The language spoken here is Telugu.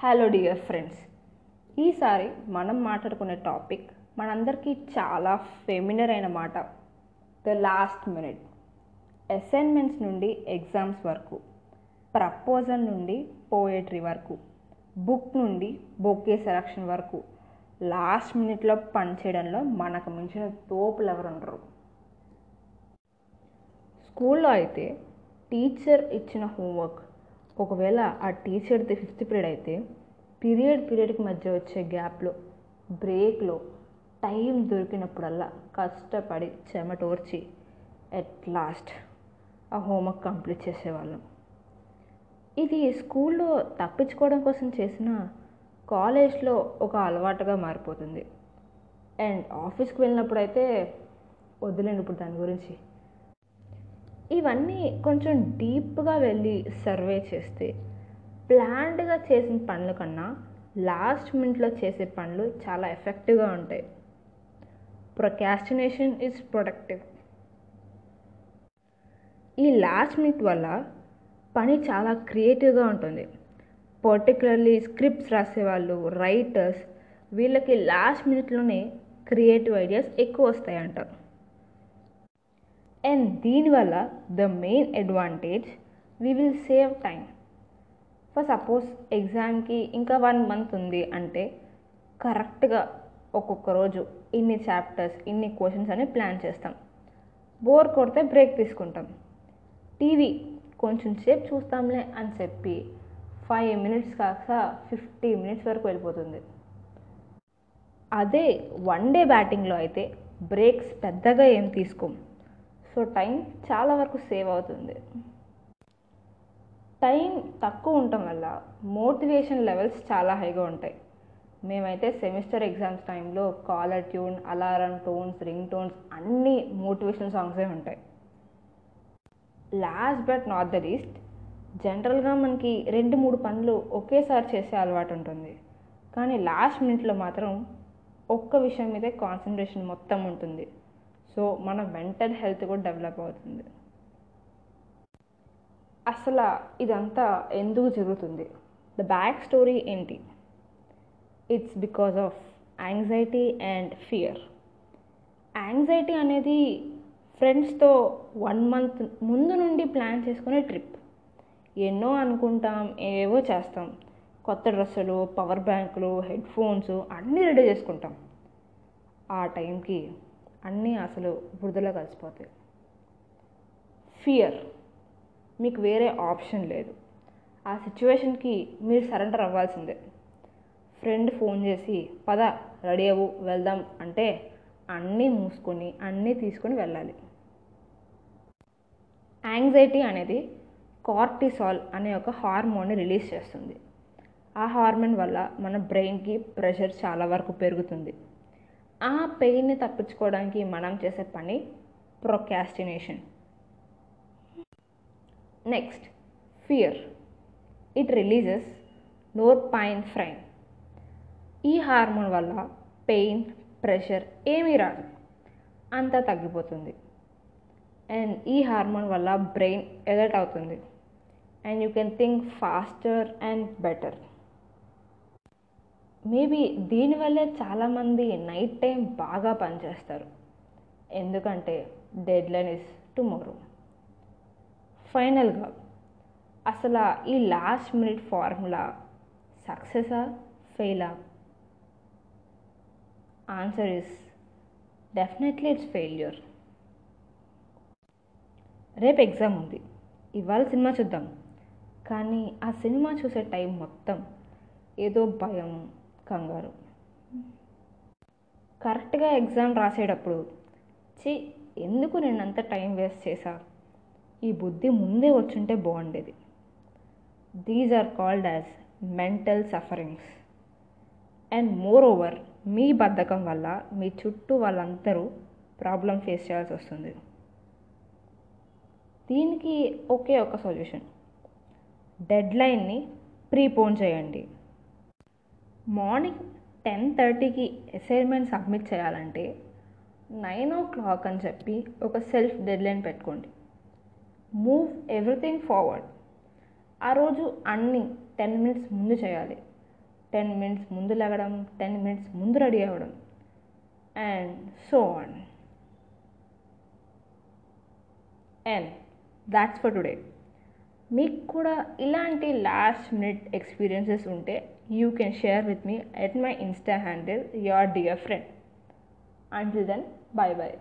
హలో డియర్ ఫ్రెండ్స్ ఈసారి మనం మాట్లాడుకునే టాపిక్ మనందరికీ చాలా ఫెమినర్ అయిన మాట. ద లాస్ట్ మినిట్ అసైన్మెంట్స్ నుండి ఎగ్జామ్స్ వరకు. ప్రపోజల్ నుండి పోయట్రీ వరకు. బుక్ నుండి బొక్కే సెలక్షన్ వరకు. లాస్ట్ మినిట్లో పనిచేయడంలో మనకు మించిన తోపులు ఎవరు ఉండరు. స్కూల్లో అయితే టీచర్ ఇచ్చిన హోంవర్క్ ఒకవేళ ఆ టీచర్ది ఫిఫ్త్ పీరియడ్ అయితే పీరియడ్ పీరియడ్కి మధ్య వచ్చే గ్యాప్లో బ్రేక్లో టైం దొరికినప్పుడల్లా కష్టపడి చెమటోర్చి ఎట్ లాస్ట్ ఆ హోంవర్క్ కంప్లీట్ చేసేవాళ్ళం. ఇది స్కూల్లో తప్పించుకోవడం కోసం చేసిన కాలేజ్లో ఒక అలవాటుగా మారిపోతుంది. అండ్ ఆఫీస్కి వెళ్ళినప్పుడు అయితే వదిలేండి ఇప్పుడు దాని గురించి. ఇవన్నీ కొంచెం డీప్గా వెళ్ళి సర్వే చేస్తే ప్లాన్డ్గా చేసిన పనుల కన్నా లాస్ట్ మినిట్లో చేసే పనులు చాలా ఎఫెక్టివ్గా ఉంటాయి. Procrastination is productive. ఈ లాస్ట్ మినిట్ వల్ల పని చాలా క్రియేటివ్గా ఉంటుంది. పర్టికులర్లీ స్క్రిప్ట్స్ రాసేవాళ్ళు రైటర్స్ వీళ్ళకి లాస్ట్ మినిట్లోనే క్రియేటివ్ ఐడియాస్ ఎక్కువ వస్తాయంట. అండ్ దీనివల్ల the main advantage we will save time for suppose ఎగ్జామ్కి ఇంకా వన్ మంత్ ఉంది అంటే కరెక్ట్గా ఒక్కొక్క రోజు ఇన్ని చాప్టర్స్ ఇన్ని క్వశ్చన్స్ అని ప్లాన్ చేస్తాం. బోర్ కొడితే బ్రేక్ తీసుకుంటాం. టీవీ కొంచెం సేపు చూస్తాంలే అని చెప్పి ఫైవ్ మినిట్స్ కాక ఫిఫ్టీ మినిట్స్ వరకు వెళ్ళిపోతుంది. అదే వన్ డే బ్యాటింగ్లో అయితే బ్రేక్స్ పెద్దగా ఏం తీసుకోం. సో టైం చాలా వరకు సేవ్ అవుతుంది. టైం తక్కువ ఉండటం వల్ల మోటివేషన్ లెవెల్స్ చాలా హైగా ఉంటాయి. మేమైతే సెమిస్టర్ ఎగ్జామ్స్ టైంలో caller tune alarm tones ring tones అన్నీ మోటివేషన్ సాంగ్సే ఉంటాయి. Last but not the least జనరల్గా మనకి రెండు మూడు పనులు ఒకేసారి చేసే అలవాటు ఉంటుంది. కానీ లాస్ట్ మినిట్లో మాత్రం ఒక్క విషయం మీదే కాన్సన్ట్రేషన్ మొత్తం ఉంటుంది. సో మన మెంటల్ హెల్త్ కూడా డెవలప్ అవుతుంది. అసలు ఇదంతా ఎందుకు జరుగుతుంది? ద బ్యాక్ స్టోరీ ఏంటి? It's because of anxiety and fear anxiety అనేది ఫ్రెండ్స్తో వన్ మంత్ ముందు నుండి ప్లాన్ చేసుకునే ట్రిప్ ఎన్నో అనుకుంటాం ఏవో చేస్తాం. కొత్త డ్రెస్సులు పవర్ బ్యాంకులు హెడ్ ఫోన్స్ అన్నీ రెడీ చేసుకుంటాం. ఆ టైంకి అన్నీ అసలు బురదలో కలిసిపోతాయి. ఫియర్ మీకు వేరే ఆప్షన్ లేదు. ఆ సిచ్యువేషన్కి మీరు సరెండర్ అవ్వాల్సిందే. ఫ్రెండ్ ఫోన్ చేసి పద రెడీ అవ్వు వెళ్దాం. అంటే అన్నీ మూసుకొని అన్నీ తీసుకొని వెళ్ళాలి. యాంగ్జైటీ అనేది కార్టిసాల్ అనే ఒక హార్మోన్ని రిలీజ్ చేస్తుంది. ఆ హార్మోన్ వల్ల మన బ్రెయిన్కి ప్రెషర్ చాలా వరకు పెరుగుతుంది. ఆ పెయిన్ని తప్పించుకోవడానికి మనం చేసే పని procrastination next fear it releases norepinephrine ఈ హార్మోన్ వల్ల పెయిన్ ప్రెషర్ ఏమీ రాదు. అంతా తగ్గిపోతుంది. అండ్ ఈ హార్మోన్ వల్ల బ్రెయిన్ ఎలర్ట్ అవుతుంది. And you can think faster and better maybe దీనివల్లే చాలామంది నైట్ టైం బాగా పనిచేస్తారు. ఎందుకంటే డెడ్ లైన్ ఇస్ టుమారో. ఫైనల్గా అసలు ఈ లాస్ట్ మినిట్ ఫార్ములా సక్సెసా ఫెయిలా? Answer is definitely it's failure. రేపు ఎగ్జామ్ ఉంది. ఇవాళ సినిమా చూద్దాం. కానీ ఆ సినిమా చూసే టైం మొత్తం ఏదో భయం కంగారు. కరెక్ట్గా ఎగ్జామ్ రాసేటప్పుడు చి ఎందుకు నేను అంత టైం వేస్ట్ చేశా? ఈ బుద్ధి ముందే వచ్చుంటే బాగుండేది. These are called as mental sufferings and moreover మీ బద్ధకం వల్ల మీ చుట్టూ వాళ్ళందరూ ప్రాబ్లం ఫేస్ చేయాల్సి వస్తుంది. దీనికి ఒకే ఒక సొల్యూషన్ డెడ్లైన్ని ప్రీపోన్ చేయండి. మార్నింగ్ టెన్ థర్టీకి అసైన్మెంట్ సబ్మిట్ చేయాలంటే నైన్ ఓ క్లాక్ అని చెప్పి ఒక సెల్ఫ్ డెడ్ లైన్ పెట్టుకోండి. Move everything forward. ఆ రోజు అన్నీ టెన్ మినిట్స్ ముందు చేయాలి. టెన్ మినిట్స్ ముందు లెగడం టెన్ మినిట్స్ ముందు రెడీ అవ్వడం and so on. And that's for today. మీకు కూడా ఇలాంటి లాస్ట్ మినిట్ ఎక్స్పీరియన్సెస్ ఉంటే you can share with me at my insta handle your dear friend until then bye bye